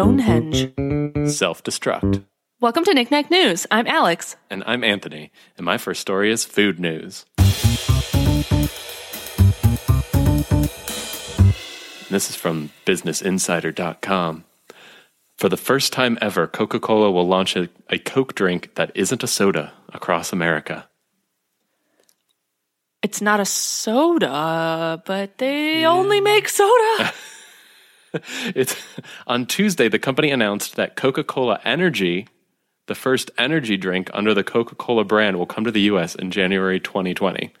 Stonehenge. Self destruct. Welcome to Knickknack News. I'm Alex. And I'm Anthony, and my first story is food news. This is from BusinessInsider.com. For the first time ever, Coca Cola will launch a, a Coke drink that isn't a soda across America. It's not a soda, but they only mm. make soda. It's on Tuesday. The company announced that Coca-Cola Energy, the first energy drink under the Coca-Cola brand, will come to the U.S. in January 2020.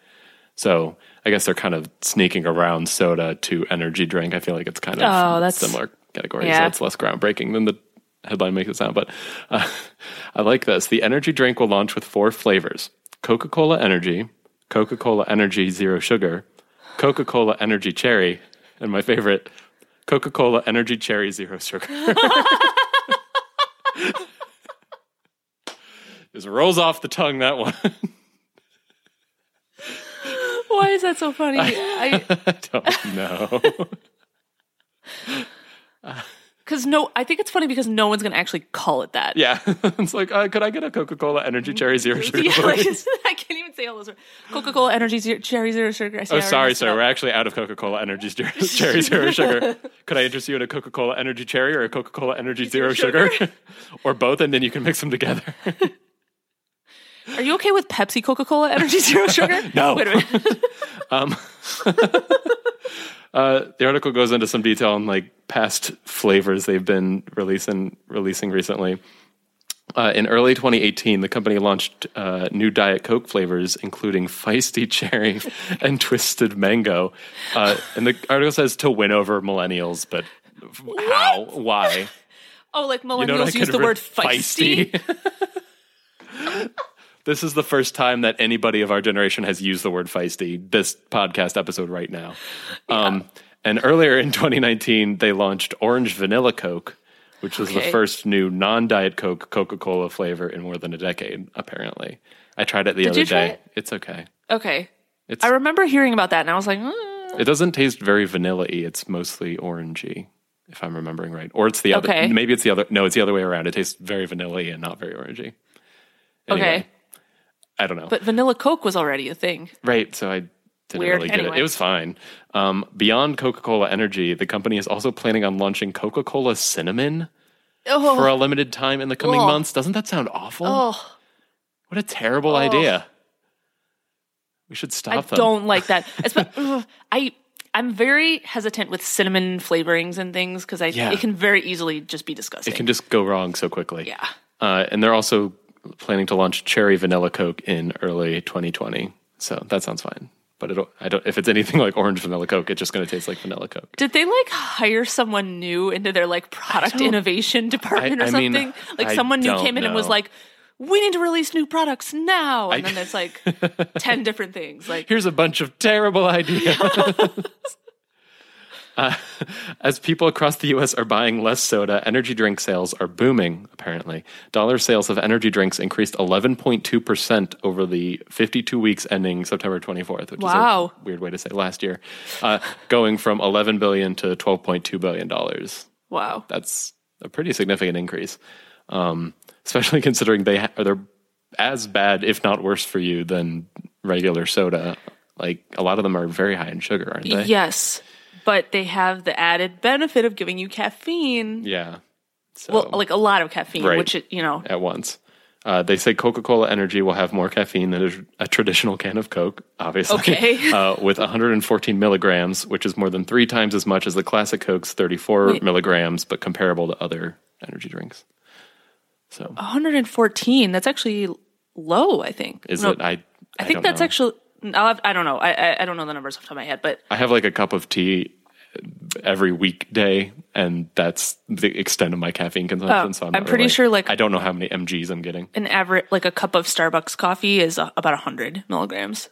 So I guess they're kind of sneaking around soda to energy drink. I feel like it's kind of Oh, that's- similar category. So yeah. it's less groundbreaking than the headline makes it sound. But uh, I like this. The energy drink will launch with four flavors: Coca-Cola Energy, Coca-Cola Energy Zero Sugar, Coca-Cola Energy Cherry, and my favorite, Coca-Cola Energy Cherry Zero Sugar. Just rolls off the tongue that one. Why is that so funny? I I don't know. because no, I think it's funny because no one's gonna actually call it that. Yeah, it's like, uh, could I get a Coca-Cola Energy Cherry Zero Sugar? Yeah, like, please? I can't even say all those words. Coca-Cola Energy Zero, Cherry Zero Sugar. Oh, sorry, sir. We're actually out of Coca-Cola Energy Zero- Cherry Zero Sugar. Could I interest you in a Coca-Cola Energy Cherry or a Coca-Cola Energy Zero, Sugar? or both, and then you can mix them together. Are you okay with Pepsi Coca-Cola Energy Zero Sugar? No. Wait a minute. Uh, the article goes into some detail on like past flavors they've been releasing releasing recently. Uh, in early 2018, the company launched uh, new Diet Coke flavors, including feisty cherry and twisted mango. Uh, and the article says to win over millennials, but how? Why? Oh, like You know millennials use the re- word feisty. this is the first time that anybody of our generation has used the word feisty. This podcast episode right now. Um, and earlier in 2019, they launched Orange Vanilla Coke, which was the first new non-diet Coke Coca-Cola flavor in more than a decade. Apparently, I tried it the Did other day. it? It's okay. Okay. It's I remember hearing about that and I was like, mm. it doesn't taste very vanilla-y. It's mostly orangey. If I'm remembering right, or it's the other. Okay. Maybe it's the other. No, it's the other way around. It tastes very vanilla-y and not very orangey. Anyway, okay. I don't know. But vanilla Coke was already a thing. Right. So I didn't Weird. really get Anyway. it. It was fine. Um, beyond Coca Cola Energy, the company is also planning on launching Coca Cola Cinnamon Oh, for a limited time in the coming Ugh. months. Doesn't that sound awful? oh What a terrible idea. We should stop I them. don't like that. I I'm very hesitant with cinnamon flavorings and things because I Yeah. it can very easily just be disgusting. It can just go wrong so quickly. yeah. Uh, and they're also planning to launch Cherry Vanilla Coke in early 2020. So that sounds fine. But it'll, I don't, if it's anything like Orange Vanilla Coke, it's just going to taste like vanilla Coke. Did they like hire someone new into their like product innovation department or I- I mean, something? like I someone new came in and was like, "We need to release new products now," and I- then it's like ten different things. Like, here's a bunch of terrible ideas. Uh, as people across the U.S. are buying less soda, energy drink sales are booming, apparently. Dollar sales of energy drinks increased 11.2% over the 52 weeks ending September 24th, which Wow. is a weird way to say last year, uh, going from 11 billion to 12.2 billion dollars. wow, That's a pretty significant increase, um, especially considering they ha- they're as bad, if not worse, for you than regular soda. Like a lot of them are very high in sugar, aren't they? yes, but they have the added benefit of giving you caffeine. Yeah. So Well, like a lot of caffeine, Right. which it, you know, at once. Uh, they say Coca Cola Energy will have more caffeine than a, a traditional can of Coke, obviously. Okay. uh, with 114 milligrams, which is more than three times as much as the classic Coke's 34 Wait. milligrams, but comparable to other energy drinks. So 114. That's actually low. I think. is No, it? I, I think don't that's know. actually. I'll have, I don't know. I, I I don't know the numbers off the top of my head, but I have like a cup of tea every weekday, and that's the extent of my caffeine consumption. Oh, so I'm, I'm pretty really- sure, like- I don't know how many mg's I'm getting. an average like a cup of Starbucks coffee is uh, about 100 milligrams,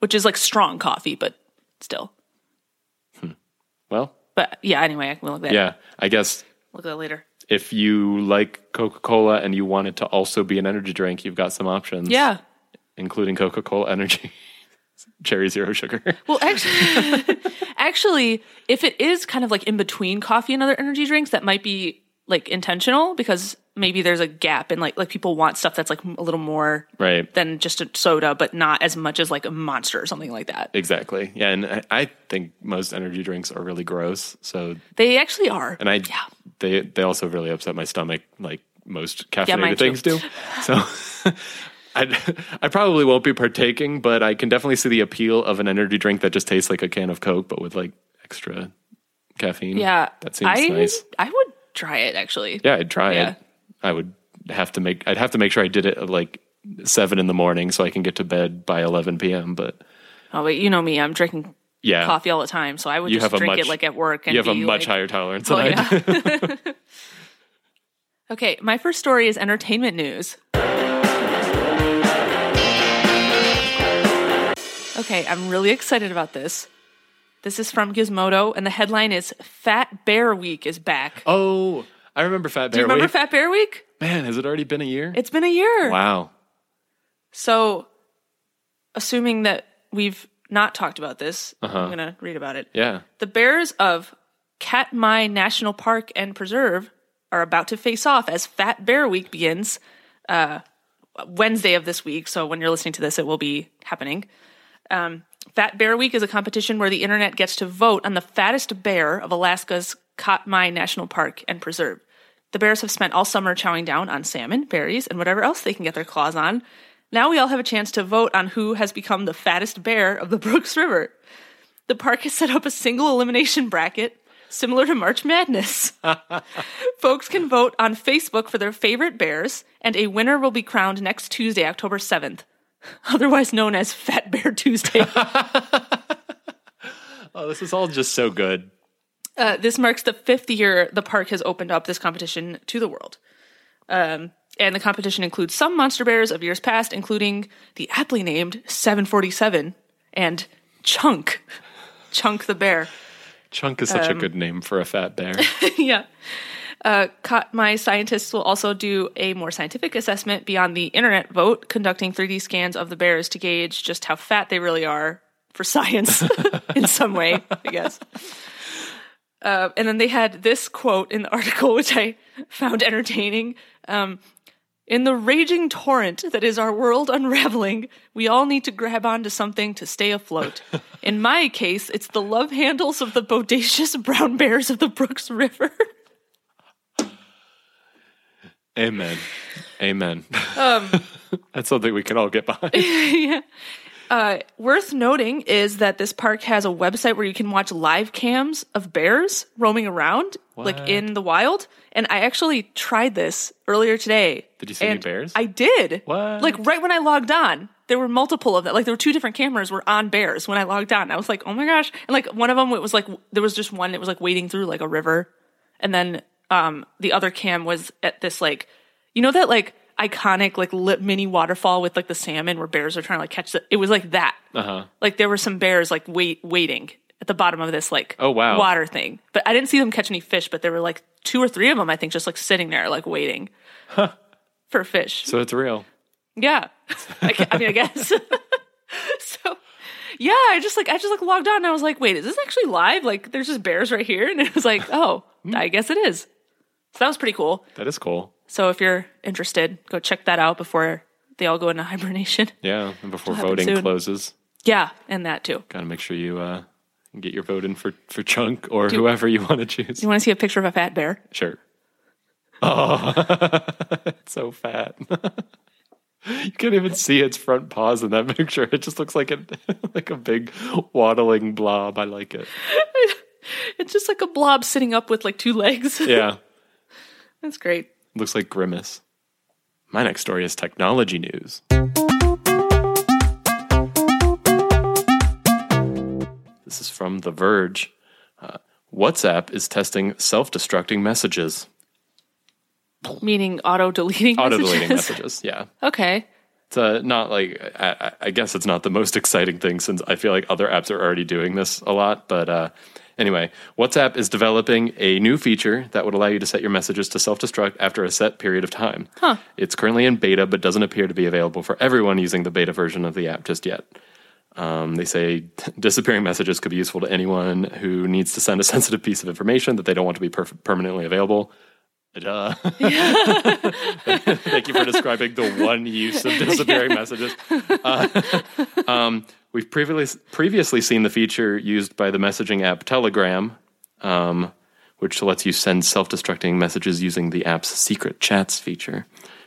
which is like strong coffee, but still. Well, But yeah, anyway, I can look that. yeah, I guess look at that later. if you like Coca Cola and you want it to also be an energy drink, you've got some options. Yeah, including Coca Cola Energy cherry zero sugar. Well, actually, actually, if it is kind of like in between coffee and other energy drinks, that might be like intentional because maybe there's a gap and like like people want stuff that's like a little more right. than just a soda, but not as much as like a monster or something like that. Exactly. Yeah, and I, think most energy drinks are really gross. So, They actually are. and I yeah. they they also really upset my stomach, like most caffeinated too. things do. So. I, I probably won't be partaking, but I can definitely see the appeal of an energy drink that just tastes like a can of Coke, but with like extra caffeine. Yeah, that seems I, nice. I would try it actually. Yeah, I'd try Yeah. it. I would have to make. I'd have to make sure I did it at like seven in the morning so I can get to bed by eleven p.m. But Oh, but you know me, I'm drinking yeah, coffee all the time, so I would You just drink much- it like at work. And you have a much like- higher tolerance Oh, than I do. okay, my first story is entertainment news. Okay, I'm really excited about this. This is from Gizmodo, and the headline is Fat Bear Week is back. Oh, I remember Fat Bear Week. Do you remember Week. Fat Bear Week? Man, has it already been a year? It's been a year. wow. So, assuming that we've not talked about this, Uh-huh. I'm going to read about it. Yeah. The bears of Katmai National Park and Preserve are about to face off as Fat Bear Week begins uh, Wednesday of this week. So when you're listening to this, it will be happening. Um, Fat Bear Week is a competition where the internet gets to vote on the fattest bear of Alaska's Katmai National Park and Preserve. The bears have spent all summer chowing down on salmon, berries, and whatever else they can get their claws on. Now we all have a chance to vote on who has become the fattest bear of the Brooks River. The park has set up a single elimination bracket similar to March Madness. Folks can vote on Facebook for their favorite bears, and a winner will be crowned next Tuesday, October 7th, otherwise known as Fat Bear Tuesday. Oh, this is all just so good. Uh, this marks the fifth year the park has opened up this competition to the world. Um, and the competition includes some monster bears of years past, including the aptly named 747 and Chunk. Chunk the bear. Chunk is such Um, a good name for a fat bear. yeah. Uh, My scientists will also do a more scientific assessment beyond the internet vote, conducting 3D scans of the bears to gauge just how fat they really are for science in some way, I guess. Uh, and then they had this quote in the article, which I found entertaining. Um, in the raging torrent that is our world unraveling, we all need to grab onto something to stay afloat. In my case, it's the love handles of the bodacious brown bears of the Brooks River. Amen. Amen. Um, That's something we can all get behind. Uh, worth noting is that this park has a website where you can watch live cams of bears roaming around, like in the wild. And I actually tried this earlier today. Did you see any bears? I did. What? Like right when I logged on, there were multiple of them. Like there were two different cameras were on bears when I logged on. I was like, oh my gosh! And like one of them, it was like there was just one It was like wading through like a river, and then um the other cam was at this like, you know that like iconic like lit mini waterfall with like the salmon where bears are trying to like catch the. It was like that. Uh huh. Like there were some bears like wait waiting at the bottom of this like Oh, wow. water thing. But I didn't see them catch any fish. But there were like two or three of them. I think just like sitting there like waiting for fish. So it's real. Yeah, I, I mean, I guess. so, yeah, I just like I just like logged on and I was like, wait, is this actually live? Like, there's just bears right here, and it was like, oh, I guess it is. So that was pretty cool. That is cool. So if you're interested, go check that out before they all go into hibernation. Yeah. And before voting closes, Yeah, and that too. got to make sure you uh, get your vote in for, for Chunk or whoever you want to choose. You want to see a picture of a fat bear? Sure. Oh, it's so fat. you can't even see its front paws in that picture. It just looks like a like a big waddling blob. I like it. It's just like a blob sitting up with like two legs. Yeah, That's great. looks like Grimace. My next story is technology news. This is from The Verge. Uh, WhatsApp is testing self-destructing messages, Meaning auto deleting auto-deleting messages. messages. Yeah, okay. It's uh, not like I, I- guess it's not the most exciting thing since I feel like other apps are already doing this a lot. But uh, anyway, WhatsApp is developing a new feature that would allow you to set your messages to self-destruct after a set period of time. Huh. It's currently in beta, but doesn't appear to be available for everyone using the beta version of the app just yet. Um, they say disappearing messages could be useful to anyone who needs to send a sensitive piece of information that they don't want to be perf- permanently available. Duh. Thank you for describing the one use of disappearing messages. Uh, um, we've previously previously seen the feature used by the messaging app Telegram, um, which lets you send self-destructing messages using the app's secret chats feature.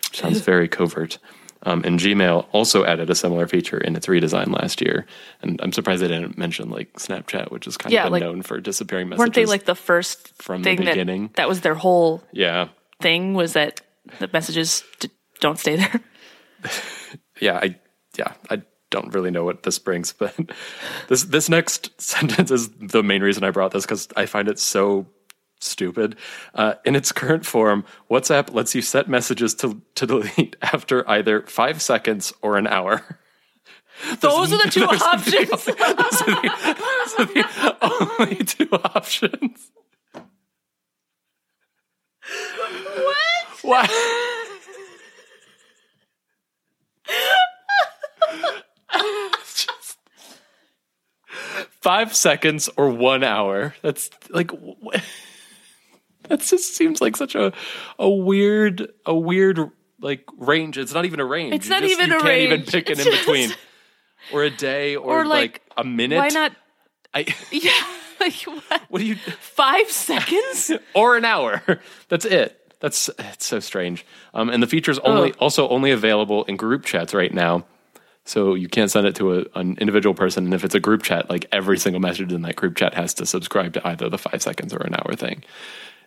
Which sounds very covert. Um, and Gmail also added a similar feature in its redesign last year. And I'm surprised they didn't mention like Snapchat, which is kind Yeah, of like- known for disappearing messages. Weren't they like the first from the beginning. that that was their whole yeah, thing was that the messages d- don't stay there. yeah, I yeah, I don't really know what this brings, but this this next sentence is the main reason I brought this because I find it so stupid. Uh, in its current form, WhatsApp lets you set messages to to delete after either five seconds or an hour. Those are the two are the- options. those are the, those are the only two options. what? What? Just- Five seconds or one hour. That's like wh- that just seems like such a a weird a weird like range. It's not even a range. It's You not just- even you a can't even pick an It's in just- between, or a day, or, Or, like, like, a minute. Why not? I, Yeah. Like what? what do you? Five seconds? or an hour. That's it. That's it's so strange. Um, and the feature's only Ugh. also only available in group chats right now. So you can't send it to a, an individual person. And if it's a group chat, like every single message in that group chat has to subscribe to either the five seconds or an hour thing.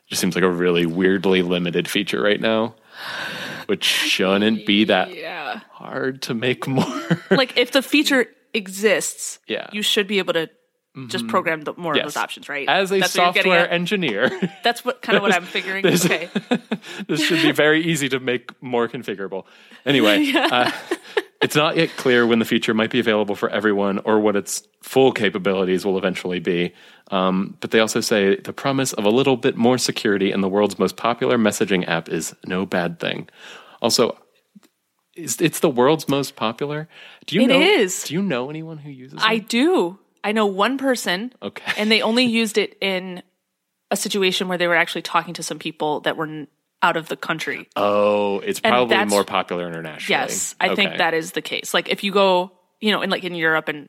Just seems like a really weirdly limited feature right now, which shouldn't be that Yeah. hard to make more. Like if the feature exists, Yeah. you should be able to just program the, more Yes. of those options, right? As a That's what you're getting software engineer, That's what kind of what I'm figuring. There's- Okay. this should be very easy to make more configurable. Anyway, uh, it's not yet clear when the feature might be available for everyone or what its full capabilities will eventually be. Um, but they also say the promise of a little bit more security in the world's most popular messaging app is no bad thing. Also, it's, it's the world's most popular. Do you It know? is. Do you know anyone who uses it? I do. I know one person, Okay. and they only used it in a situation where they were actually talking to some people that were out of the country. Oh, it's probably more popular internationally. Yes, I think that is the case. Like if you go, you know, in like in Europe and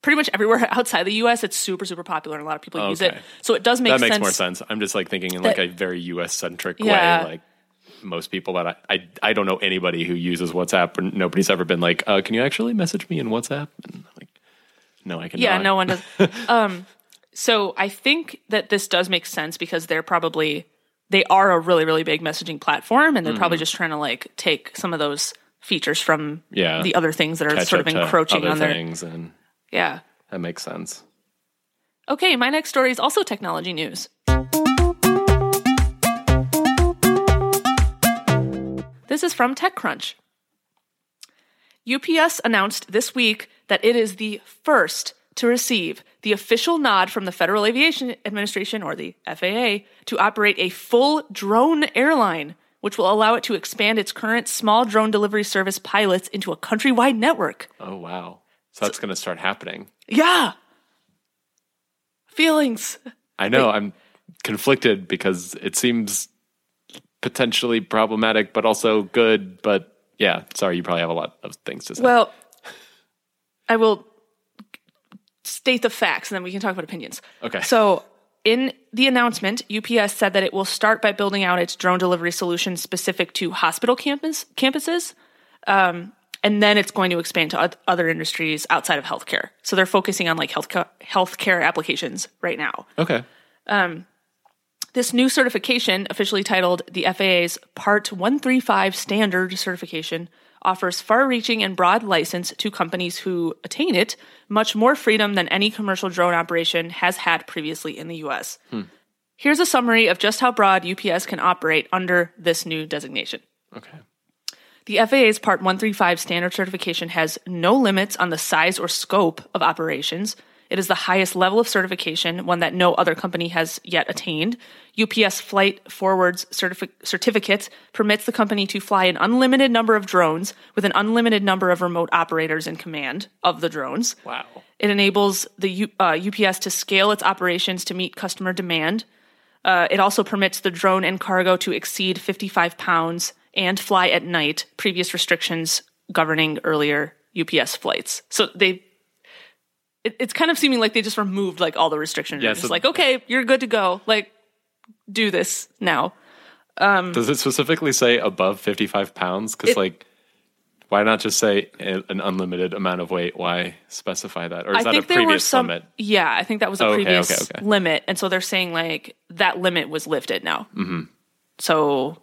pretty much everywhere outside the U.S., it's super super popular, and a lot of people use it. So it does make that makes sense. more sense. I'm just like thinking in like that- a very U.S. centric Yeah. way, like most people. But I, I, I don't know anybody who uses WhatsApp. Or nobody's ever been like, uh, "Can you actually message me in WhatsApp?" And I'm like, no, I cannot. Yeah, no one does. um, so I think that this does make sense because they're probably they are a really really big messaging platform, and they're Mm. probably just trying to like take some of those features from Yeah. the other things that are catch sort of encroaching on their things, and yeah. that makes sense. Okay, my next story is also technology news. This is from TechCrunch. UPS announced this week that it is the first to receive the official nod from the Federal Aviation Administration, or the FAA, to operate a full drone airline, which will allow it to expand its current small drone delivery service pilots into a countrywide network. Oh wow, so that's going to start happening. Yeah! Feelings. I know. I'm conflicted because it seems potentially problematic, but also good. But yeah, sorry, you probably have a lot of things to say. Well, I will state the facts and then we can talk about opinions. Okay. So, in the announcement, UPS said that it will start by building out its drone delivery solution specific to hospital campus campuses. Um, and then it's going to expand to other industries outside of healthcare. So they're focusing on like health healthcare applications right now. okay. This new certification, officially titled the FAA's Part 135 Standard Certification, offers far reaching and broad license to companies who attain it, much more freedom than any commercial drone operation has had previously in the US. Hmm. Here's a summary of just how broad UPS can operate under this new designation. Okay. The FAA's Part 135 standard certification has no limits on the size or scope of operations. It is the highest level of certification, one that no other company has yet attained. UPS Flight Forwards certifi- certificate permits the company to fly an unlimited number of drones with an unlimited number of remote operators in command of the drones. Wow. It enables the U- uh, UPS to scale its operations to meet customer demand. Uh, it also permits the drone and cargo to exceed 55 pounds and fly at night, previous restrictions governing earlier UPS flights. So they. It, it's kind of seeming like they just removed like all the restrictions. Yeah, They're so- just like, okay, you're good to go. Like, do this now. Does it specifically say above 55 pounds? Because, like, why not just say an unlimited amount of weight? Why specify that? Or is I that a think there were previous some. limit? Yeah, I think that was a Oh, okay, previous okay, okay. limit, and so they're saying like that limit was lifted now. Mm-hmm. So,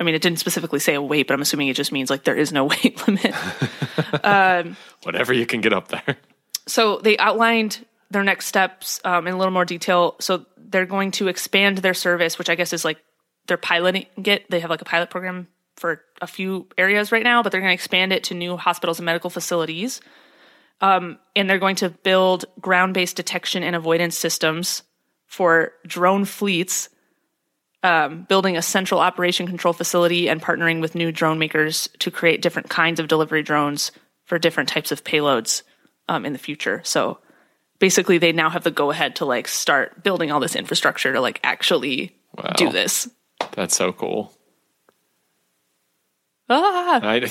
I mean, it didn't specifically say a weight, but I'm assuming it just means like there is no weight limit. Whatever you can get up there. So they outlined their next steps um, in a little more detail. So they're going to expand their service, which I guess is like they're piloting it. They have like a pilot program for a few areas right now, but they're going to expand it to new hospitals and medical facilities. Um, and they're going to build ground based detection and avoidance systems for drone fleets, um, building a central operation control facility and partnering with new drone makers to create different kinds of delivery drones for different types of payloads um, in the future. So basically, they now have the go ahead to like start building all this infrastructure to like actually Wow. do this. That's so cool. Ah, I,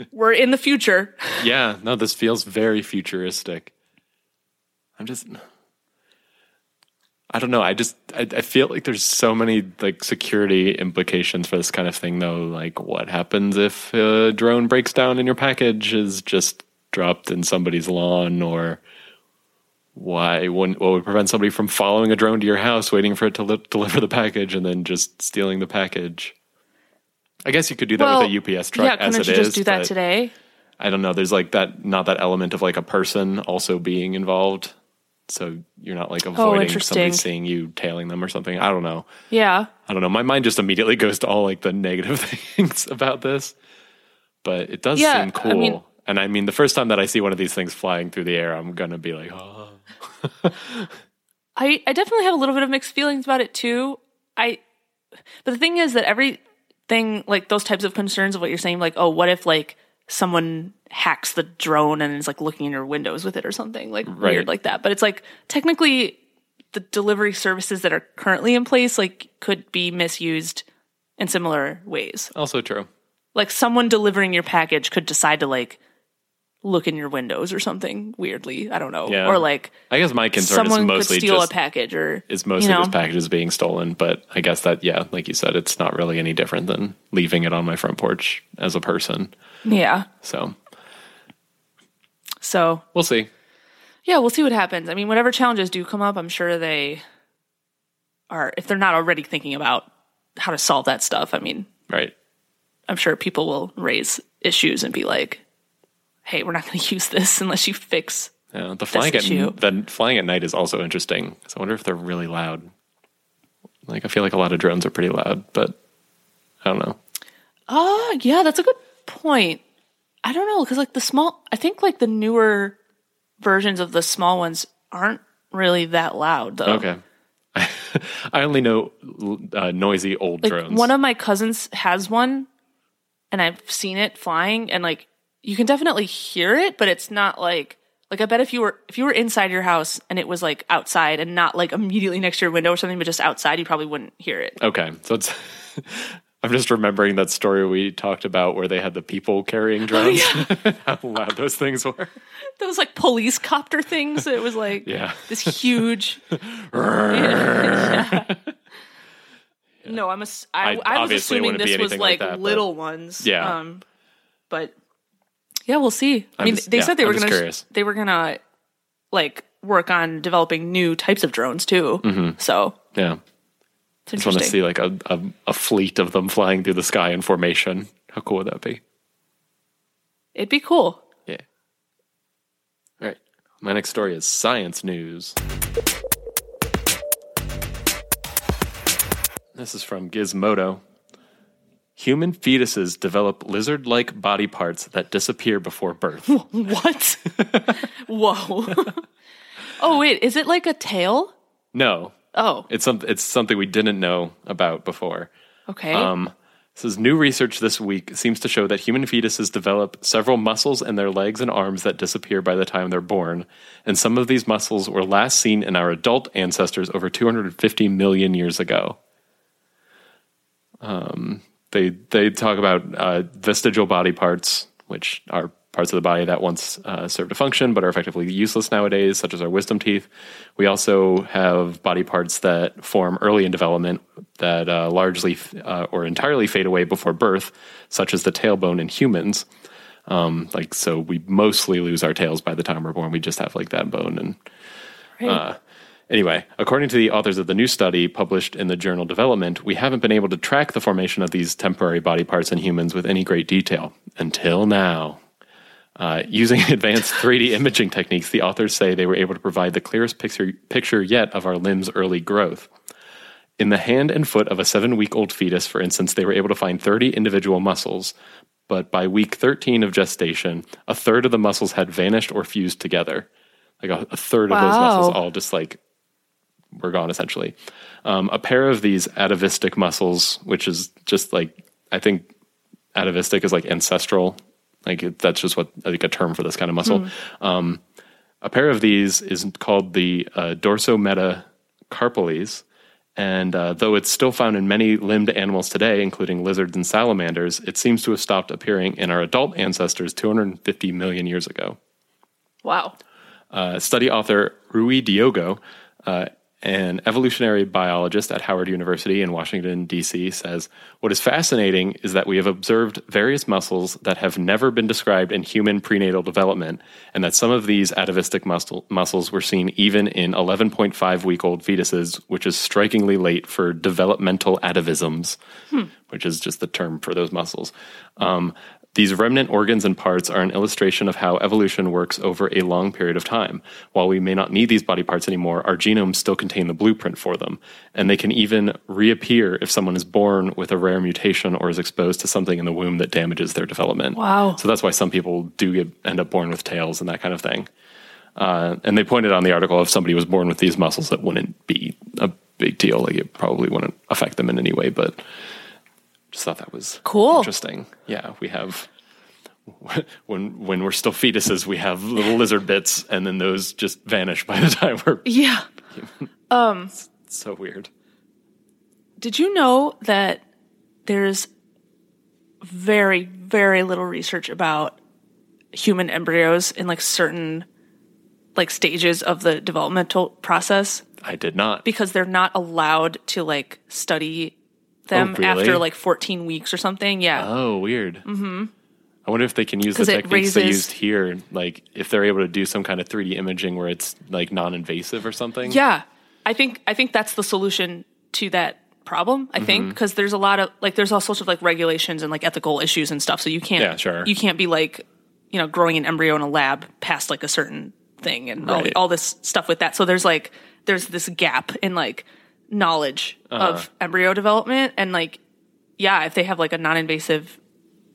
we're in the future. yeah, no, this feels very futuristic. I'm just. I don't know. I just I, I feel like there's so many like security implications for this kind of thing, though. Like, what happens if a drone breaks down and your package is just dropped in somebody's lawn, or why wouldn't what would prevent somebody from following a drone to your house, waiting for it to li- deliver the package, and then just stealing the package? I guess you could do that Well, with a UPS truck yeah, as couldn't it you is. just do that today? I don't know. There's like that, not that element of like a person also being involved. So you're not like oh, avoiding Oh, somebody seeing you tailing them or something. I don't know. Yeah. I don't know. My mind just immediately goes to all like the negative things about this, but it does Yeah, seem I cool. mean- and I mean, the first time that I see one of these things flying through the air, I'm going to be like, oh, I, I definitely have a little bit of mixed feelings about it too. I but the thing is that everything like those types of concerns of what you're saying, like, oh, what if like someone hacks the drone and is like looking in your windows with it or something like Right. weird like that. But it's like technically the delivery services that are currently in place like could be misused in similar ways. also true. Like someone delivering your package could decide to like look in your windows or something weirdly. I don't know. Yeah. Or like I guess my concern someone is could mostly steal just a package or is mostly you know? this package is being stolen. But I guess that yeah, like you said, it's not really any different than leaving it on my front porch as a person. Yeah. So So we'll see. yeah, we'll see what happens. I mean, whatever challenges do come up, I'm sure they are if they're not already thinking about how to solve that stuff. I mean, Right. I'm sure people will raise issues and be like, "Hey, we're not going to use this unless you fix." Yeah, the flying at issue. the flying at night is also interesting. 'cause I wonder if they're really loud. Like I feel like a lot of drones are pretty loud, but I don't know. Oh, yeah, that's a good point. I don't know because like the small, I think like the newer versions of the small ones aren't really that loud though. Okay. I only know uh, noisy old like drones. one of my cousins has one and i've seen it flying and like you can definitely hear it but it's not like like i bet if you were if you were inside your house and it was like outside and not like immediately next to your window or something but just outside you probably wouldn't hear it okay, so it's. I'm just remembering that story we talked about where they had the people carrying drones. How loud those things were. those like police copter things it was like Yeah. this huge Yeah. no i'm a, I, I I was assuming this was like like, that, but- little ones Yeah. um but yeah we'll see i mean just- they yeah, said they I'm were going to they were gonna like work on developing new types of drones too so Yeah. it's Mm-hmm. Just want to see like a, a, a fleet of them flying through the sky in formation. How cool would that be? it'd be cool Yeah. All right. My next story is science news. This is from Gizmodo. Human fetuses develop lizard like body parts that disappear before birth. What? Whoa. oh wait, is it like a tail? no, Oh, it's, some, it's something we didn't know about before. okay. Um, says new research this week seems to show that human fetuses develop several muscles in their legs and arms that disappear by the time they're born, and some of these muscles were last seen in our adult ancestors over 250 million years ago. Um, they they talk about uh, vestigial body parts, which are parts of the body that once uh, served a function but are effectively useless nowadays, such as our wisdom teeth. We also have body parts that form early in development that uh, largely uh, or entirely fade away before birth, such as the tailbone in humans. Um, like so, we mostly lose our tails by the time we're born. We just have like that bone and Right. Anyway, according to the authors of the new study published in the journal Development, we haven't been able to track the formation of these temporary body parts in humans with any great detail until now. Uh, using advanced 3D imaging techniques, the authors say they were able to provide the clearest picture, picture yet of our limbs' early growth. In the hand and foot of a seven week old fetus, for instance, they were able to find 30 individual muscles, but by week 13 of gestation, a third of the muscles had vanished or fused together. Like a, a third of those muscles all just like were gone essentially. Um, a pair of these atavistic muscles, which is just like, I think atavistic is like ancestral. Like it- that's just what like a term for this kind of muscle. Um, a pair of these is called the uh, dorsometacarpales. And uh, though it's still found in many limbed animals today, including lizards and salamanders, it seems to have stopped appearing in our adult ancestors 250 million years ago. wow. Uh, study author Rui Diogo, uh, an evolutionary biologist at Howard University in Washington, D.C., says What is fascinating is that we have observed various muscles that have never been described in human prenatal development, and that some of these atavistic muscle, muscles were seen even in 11.5 week old fetuses, which is strikingly late for developmental atavisms, which is just the term for those muscles. Um, these remnant organs and parts are an illustration of how evolution works over a long period of time. While we may not need these body parts anymore, our genomes still contain the blueprint for them. And they can even reappear if someone is born with a rare mutation or is exposed to something in the womb that damages their development. Wow. So that's why some people do get, end up born with tails and that kind of thing. Uh, and they pointed on the article if somebody was born with these muscles, that wouldn't be a big deal. Like it probably wouldn't affect them in any way, but just thought that was Cool. interesting. Yeah, we have when when we're still fetuses, we have little lizard bits, and then those just vanish by the time we're Yeah. Um, so weird. Did you know that there's very, very little research about human embryos in like certain like stages of the developmental process I did not. because they're not allowed to like study them Oh, really? after like 14 weeks or something. Yeah. Oh, weird. Mm-hmm. I wonder if they can use the techniques they used here, like if they're able to do some kind of 3D imaging where it's like non-invasive or something. Yeah, I think I think that's the solution to that problem. I Mm-hmm. think because there's a lot of like there's all sorts of like regulations and like ethical issues and stuff. So you can't Yeah, sure. you can't be like you know growing an embryo in a lab past like a certain thing and all, Right. all this stuff with that. So there's like there's this gap in like knowledge Uh-huh. of embryo development and like yeah, if they have like a non-invasive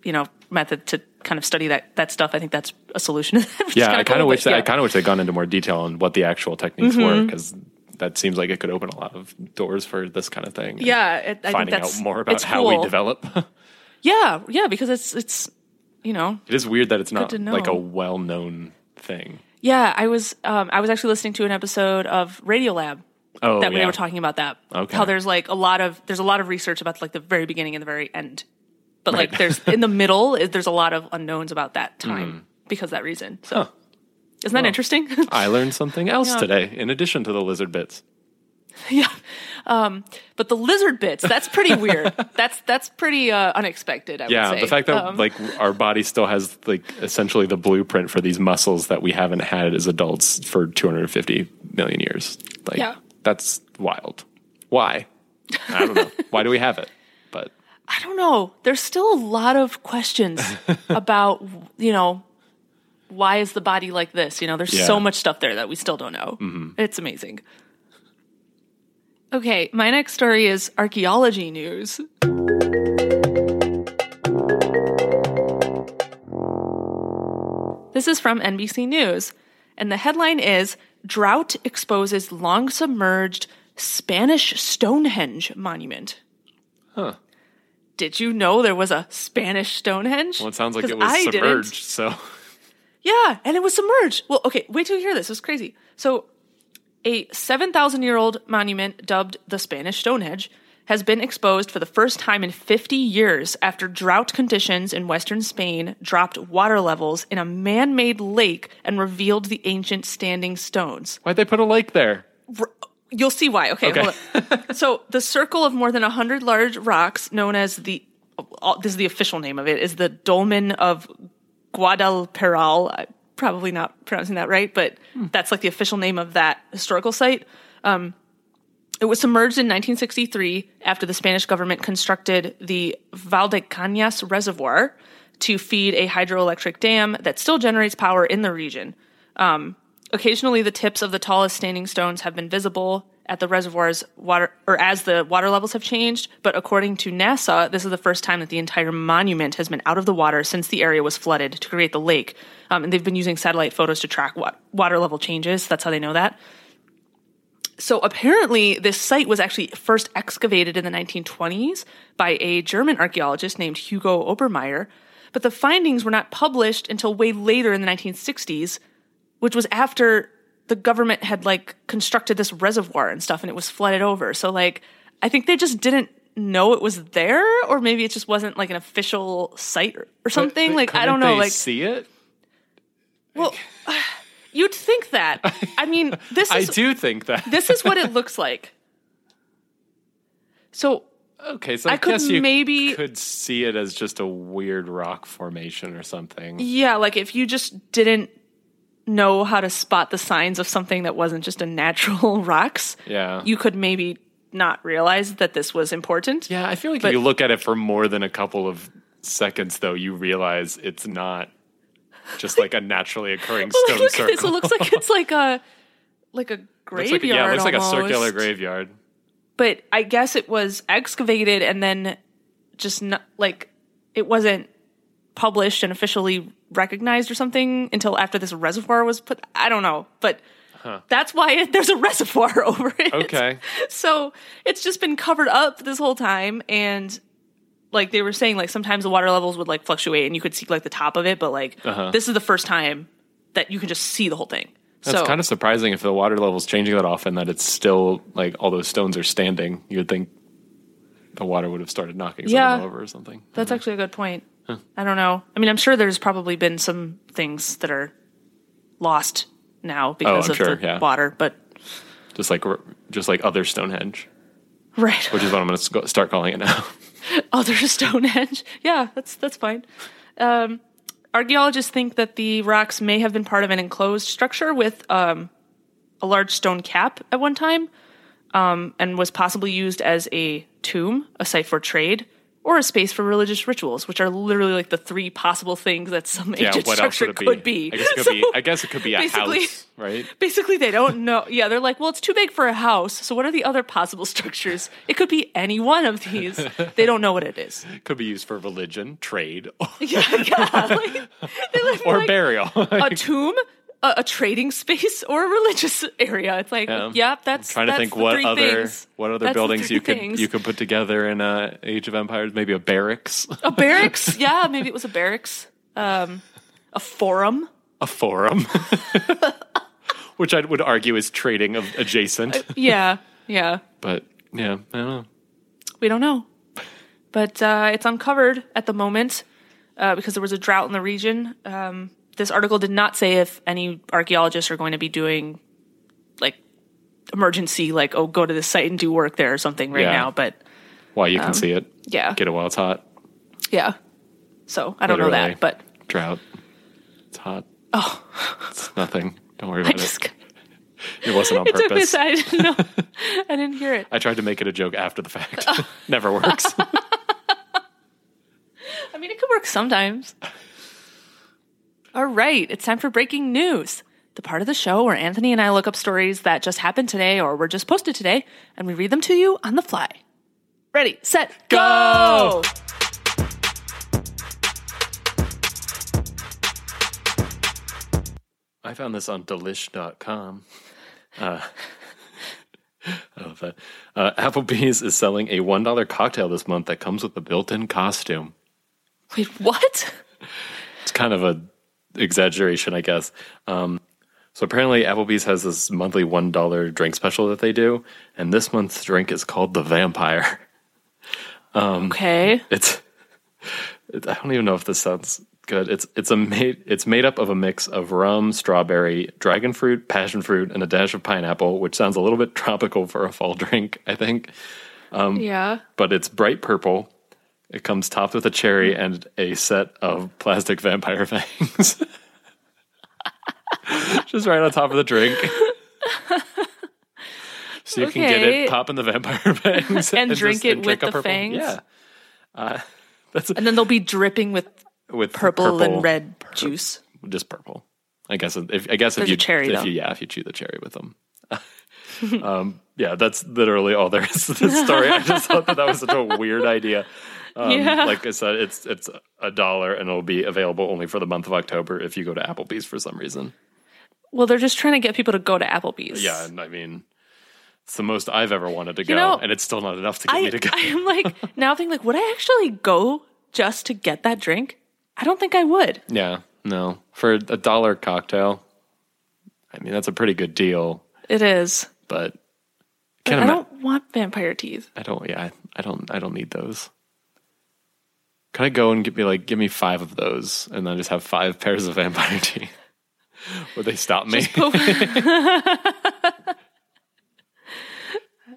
you know method to kind of study that that stuff, I think that's a solution. Yeah, kinda I kind of wish that I yeah. Mm-hmm. kind of wish they'd gone into more detail on what the actual techniques were because that seems like it could open a lot of doors for this kind of thing. yeah, it, I think finding out more about how we develop. Yeah, yeah, because it's it's you know it is weird that it's not like a well-known thing. yeah. I was um I was actually listening to an episode of Radiolab Oh, that yeah. they were talking about that. Okay. How there's like a lot of there's a lot of research about like the very beginning and the very end, but like there's in the middle is- there's a lot of unknowns about that time because of that reason. So. Huh. isn't that interesting? I learned something else Yeah. today in addition to the lizard bits. yeah. Um, but the lizard bits that's pretty weird. that's that's pretty uh, unexpected. I Yeah, would say. the fact that Um, like our body still has like essentially the blueprint for these muscles that we haven't had as adults for 250 million years. Like Yeah. That's wild. Why? I don't know. Why do we have it? But I don't know. There's still a lot of questions about, you know, why is the body like this? You know, there's yeah. so much stuff there that we still don't know. Mm-hmm. It's amazing. Okay, my next story is archaeology news. This is from NBC News, and the headline is Drought exposes long submerged Spanish Stonehenge monument. Huh. Did you know there was a Spanish Stonehenge? Well, it sounds like it was I didn't. submerged. So Yeah, and it was submerged. Well, okay, wait till you hear this. It was crazy. So, a 7,000 year old monument dubbed the Spanish Stonehenge has been exposed for the first time in 50 years after drought conditions in western Spain dropped water levels in a man made lake and revealed the ancient standing stones. why'd they put a lake there? You'll see why. Okay, Okay. so the circle of more than 100 large rocks, known as the, this is the official name of it, is the Dolmen of Guadalperal. I'm probably not pronouncing that right, but that's like the official name of that historical site. Um, it was submerged in 1963 after the Spanish government constructed the Valdecañas Reservoir to feed a hydroelectric dam that still generates power in the region. Um, occasionally, the tips of the tallest standing stones have been visible at the reservoir's water, or as the water levels have changed. But according to NASA, this is the first time that the entire monument has been out of the water since the area was flooded to create the lake. Um, and they've been using satellite photos to track wa- water level changes. That's how they know that. So apparently, this site was actually first excavated in the 1920s by a German archaeologist named Hugo Obermaier, but the findings were not published until way later in the 1960s, which was after the government had like constructed this reservoir and stuff and it was flooded over. So like I think they just didn't know it was there or maybe it just wasn't like an official site or, or something. But like I don't know they like see it. well you'd think that. I mean, this is. I do think that. this is what it looks like. So okay, so I, I could guess you maybe- could see it as just a weird rock formation or something. yeah, like if you just didn't know how to spot the signs of something that wasn't just a natural rocks, Yeah. you could maybe not realize that this was important. Yeah, I feel like But- if you look at it for more than a couple of seconds, though, you realize it's not just like a naturally occurring stone look circle. this. It looks like it's like a like a Looks graveyard. like, yeah, it looks like a circular graveyard. But I guess it was excavated and then just not like it wasn't published and officially recognized or something until after this reservoir was put. I don't know, but that's why it, there's a reservoir over it. Okay. So it's just been covered up this whole time and like they were saying like sometimes the water levels would like fluctuate and you could see like the top of it but like Uh-huh. this is the first time that you can just see the whole thing. That's so kind of surprising if the water level's changing that often that it's still like all those stones are standing. You would think the water would have started knocking Yeah. over or something. That's actually a good point. I don't know. I mean, I'm sure there's probably been some things that are lost now because I'm of sure, the yeah. water, but Just like just like other Stonehenge, right, which is what I'm going to start calling it now. other Stonehenge. Yeah, that's that's fine. Um, archaeologists think that the rocks may have been part of an enclosed structure with um, a large stone cap at one time, um, and was possibly used as a tomb, a site for trade, or a space for religious rituals, which are literally like the three possible things that some yeah, else structure would it be? could be. I guess it could So- be. I guess it could be a house, right? Basically, they don't know. Yeah, they're like, well, it's too big for a house. So, what are the other possible structures? It could be any one of these. They don't know what it is. Could be used for religion, trade, Yeah, yeah. Like, they live in, or like, burial. a tomb, a, a trading space, or a religious area. It's like, Yeah. yeah, that's trying to think what other things. what other That's buildings you could things. you could put together in uh, Age of Empires. Maybe a barracks, a barracks. Yeah, maybe it was a barracks. Um, a forum. a forum, which I would argue is trading of adjacent. Yeah, yeah. But yeah, I don't know. We don't know. But uh, it's uncovered at the moment uh, because there was a drought in the region. Um, this article did not say if any archaeologists are going to be doing like emergency, like, oh, go to this site and do work there or something right Yeah. now. But Why you can Um, see it, yeah, get it while it's hot. yeah. So I don't know that, but Drought. It's hot. Oh, it's nothing. Don't worry about just it. It wasn't on it took me purpose. I didn't know. I didn't hear it. I tried to make it a joke after the fact. Oh. Never works. I mean, it could work sometimes. All right, it's time for breaking news. The part of the show where Anthony and I look up stories that just happened today or were just posted today, and we read them to you on the fly. Ready, set, go! I found this on delish.com. Uh, I love that. Uh, Applebee's is selling a $1 cocktail this month that comes with a built in costume. Wait, what? It's kind of a exaggeration, I guess. Um, so apparently, Applebee's has this monthly $1 drink special that they do. And this month's drink is called the Vampire. okay. It's, it, I don't even know if this sounds good. It's it's a made it's made up of a mix of rum, strawberry, dragon fruit, passion fruit, and a dash of pineapple, which sounds a little bit tropical for a fall drink, I think. yeah. But it's bright purple. It comes topped with a cherry and a set of plastic vampire fangs. Just right on top of the drink. So you can get it, pop in the vampire fangs, And drink just- it and with a the purple- fangs? Yeah, uh, that's And then they'll be dripping with with purple, purple- and red juice. just purple. I guess if I guess if you cherry, if though. you yeah if you chew the cherry with them. um, yeah, that's literally all there is to this story. I just thought that that was such a weird idea. Um, Yeah. Like I said, it's it's a dollar and it'll be available only for the month of October if you go to Applebee's for some reason. Well, they're just trying to get people to go to Applebee's. Yeah, and I mean, it's the most I've ever wanted to go, know, and it's still not enough to get I, me to go. I am like now thinking like, would I actually go just to get that drink? I don't think I would. yeah, no, for a dollar cocktail. I mean, that's a pretty good deal, It is. but But I don't want vampire teeth. I don't. Yeah, I, I don't. I don't need those. Can I go and give me like give me five of those, and then just have five pairs of vampire teeth? Would they stop me?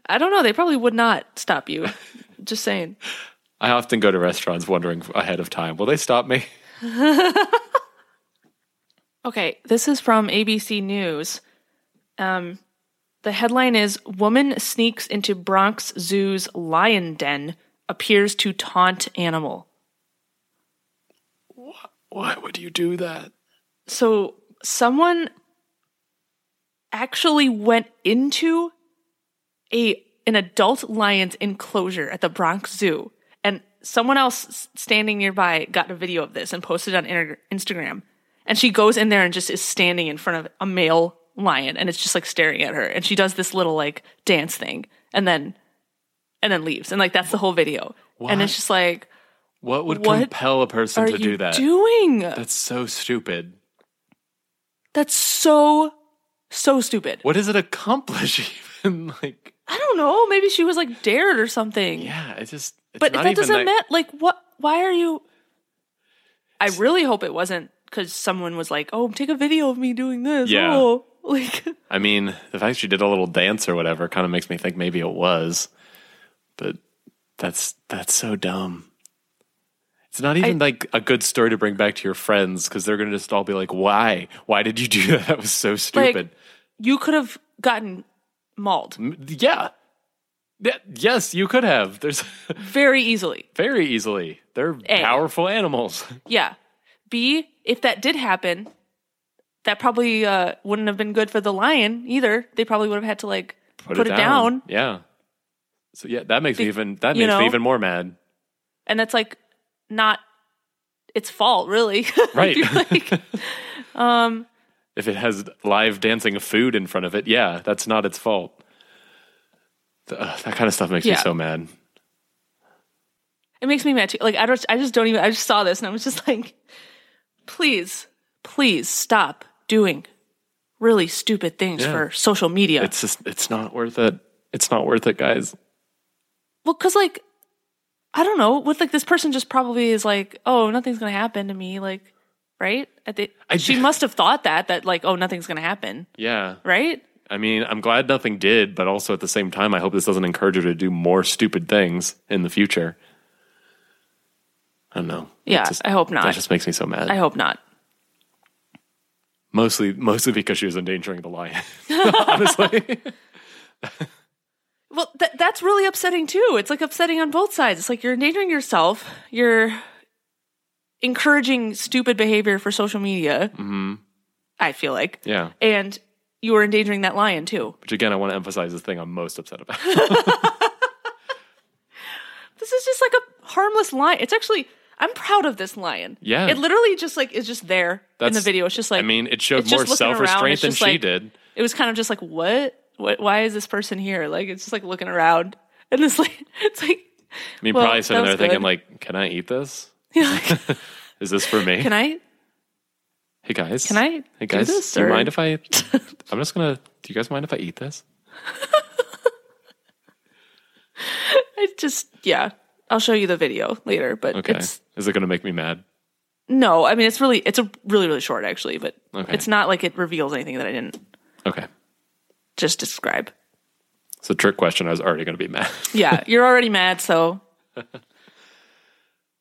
I don't know. They probably would not stop you. Just saying. I often go to restaurants wondering ahead of time, will they stop me? Okay, this is from ABC News. Um, the headline is Woman sneaks into Bronx Zoo's lion den, appears to taunt animal. Why would you do that? So, someone actually went into a an adult lion's enclosure at the Bronx Zoo, and someone else standing nearby got a video of this and posted it on inter- Instagram. And she goes in there and just is standing in front of a male lion, and it's just like staring at her. And she does this little like dance thing, and then and then leaves, and like that's the whole video. And it's just like, What would What compel a person to do that? What are you doing? That's so stupid. That's so so stupid. What does it accomplish? Even like, I don't know. Maybe she was like dared or something. yeah, it just. It's but not that doesn't that- matter. Like, what? Why are you? I really hope it wasn't because someone was like, "Oh, take a video of me doing this." Yeah. Oh, like I mean, the fact she did a little dance or whatever kind of makes me think maybe it was, but that's that's so dumb. It's not even like a good story to bring back to your friends because they're gonna just all be like, "Why? Why did you do that? That was so stupid." you could have gotten mauled yeah. Yeah, yes, you could have. There's very easily. very easily. They're A. powerful animals. Yeah. B, if that did happen, that probably uh, wouldn't have been good for the lion either. They probably would have had to like put, it, down. Yeah. So yeah, that makes me even that makes me even more mad. and that's like not its fault, really. Right. Like, if it has live dancing food in front of it, yeah, that's not its fault. Uh, that kind of stuff makes me so mad. It makes me mad too. Like I don't, I just don't even. I just saw this and I was just like, please, please stop doing really stupid things Yeah. for social media. It's just it's not worth it. It's not worth it, guys. well, because like, I don't know. With like this person just probably is like, oh, nothing's gonna happen to me. Like, right? I think I she must have thought that that like, oh, nothing's gonna happen. Yeah. Right? I mean, I'm glad nothing did, but also at the same time, I hope this doesn't encourage her to do more stupid things in the future. I don't know. Yeah, just- I hope not. That just makes me so mad. I hope not. mostly, mostly because she was endangering the lion. Honestly, Well, th- that's really upsetting too. It's like upsetting on both sides. It's like you're endangering yourself. You're encouraging stupid behavior for social media. Mm-hmm. I feel like, yeah. and you are endangering that lion too. Which again, I want to emphasize the thing I'm most upset about. This is just like a harmless lion. It's actually, I'm proud of this lion. Yeah. It literally just like is just there in the video. It's just like I mean, it showed more self restraint than she like- did. it was kind of just like what? What why is this person here? Like it's just like looking around. And it's like it's like I mean, Well, probably sitting there thinking, good. like, can I eat this? you're like, Is this for me? can I hey guys, can I Hey do guys, this, do you or- mind if I? I'm just gonna. Do you guys mind if I eat this? I just yeah. I'll show you the video later, but Okay. Is it gonna make me mad? no, I mean it's really it's a really really short actually, but Okay. it's not like it reveals anything that I didn't Okay. Just describe. It's a trick question. I was already gonna be mad. Yeah, you're already mad, so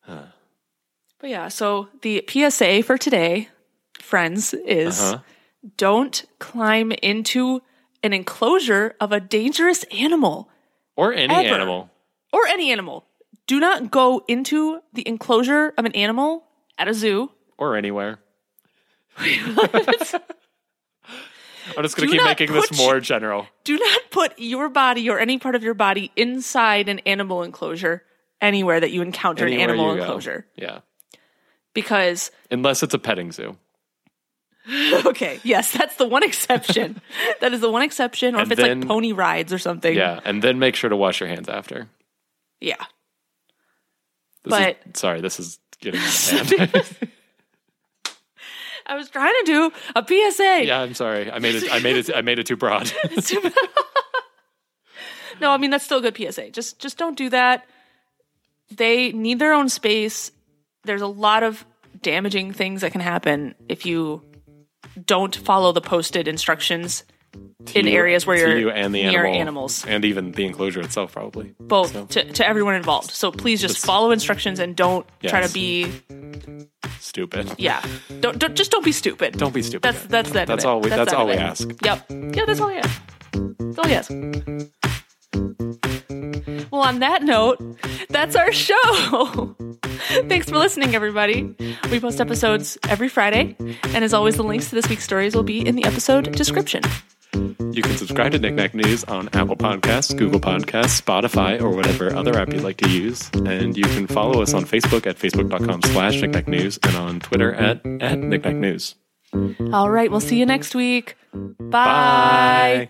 But yeah, so the PSA for today, friends, is Uh-huh. don't climb into an enclosure of a dangerous animal or any Ever. animal. or any animal. Do not go into the enclosure of an animal at a zoo. or anywhere. I'm just going to keep making this more general. Do not put your body or any part of your body inside an animal enclosure anywhere that you encounter Anywhere an animal you go. enclosure. Yeah. Because Unless it's a petting zoo. okay, yes, that's the one exception. that is the one exception, or And if it's then- like pony rides or something. Yeah. And then make sure to wash your hands after. Yeah. This But- is, sorry, this is getting out. I was trying to do a PSA. yeah, I'm sorry. I made it I made it I made it too broad. no, I mean that's still a good PSA. Just just don't do that. They need their own space. There's a lot of damaging things that can happen if you don't follow the posted instructions in you- areas where to you're you and the near animal, animals. and even the enclosure itself, probably. both So, to, to everyone involved. So please just Just- follow instructions and don't try to be stupid. yeah. Don't, don't just don't be stupid. Don't be stupid. That's that's that. That's all we- that's that all we ask. Yep. Yeah, that's all we ask. That's all we ask. Well, on that note, that's our show. Thanks for listening, everybody. We post episodes every Friday, and as always, the links to this week's stories will be in the episode description. You can subscribe to Knickknack News on Apple Podcasts, Google Podcasts, Spotify, or whatever other app you'd like to use. And you can follow us on Facebook at facebook.com slash Knickknack News and on Twitter at, at Knickknack News. All right, we'll see you next week. Bye. Bye.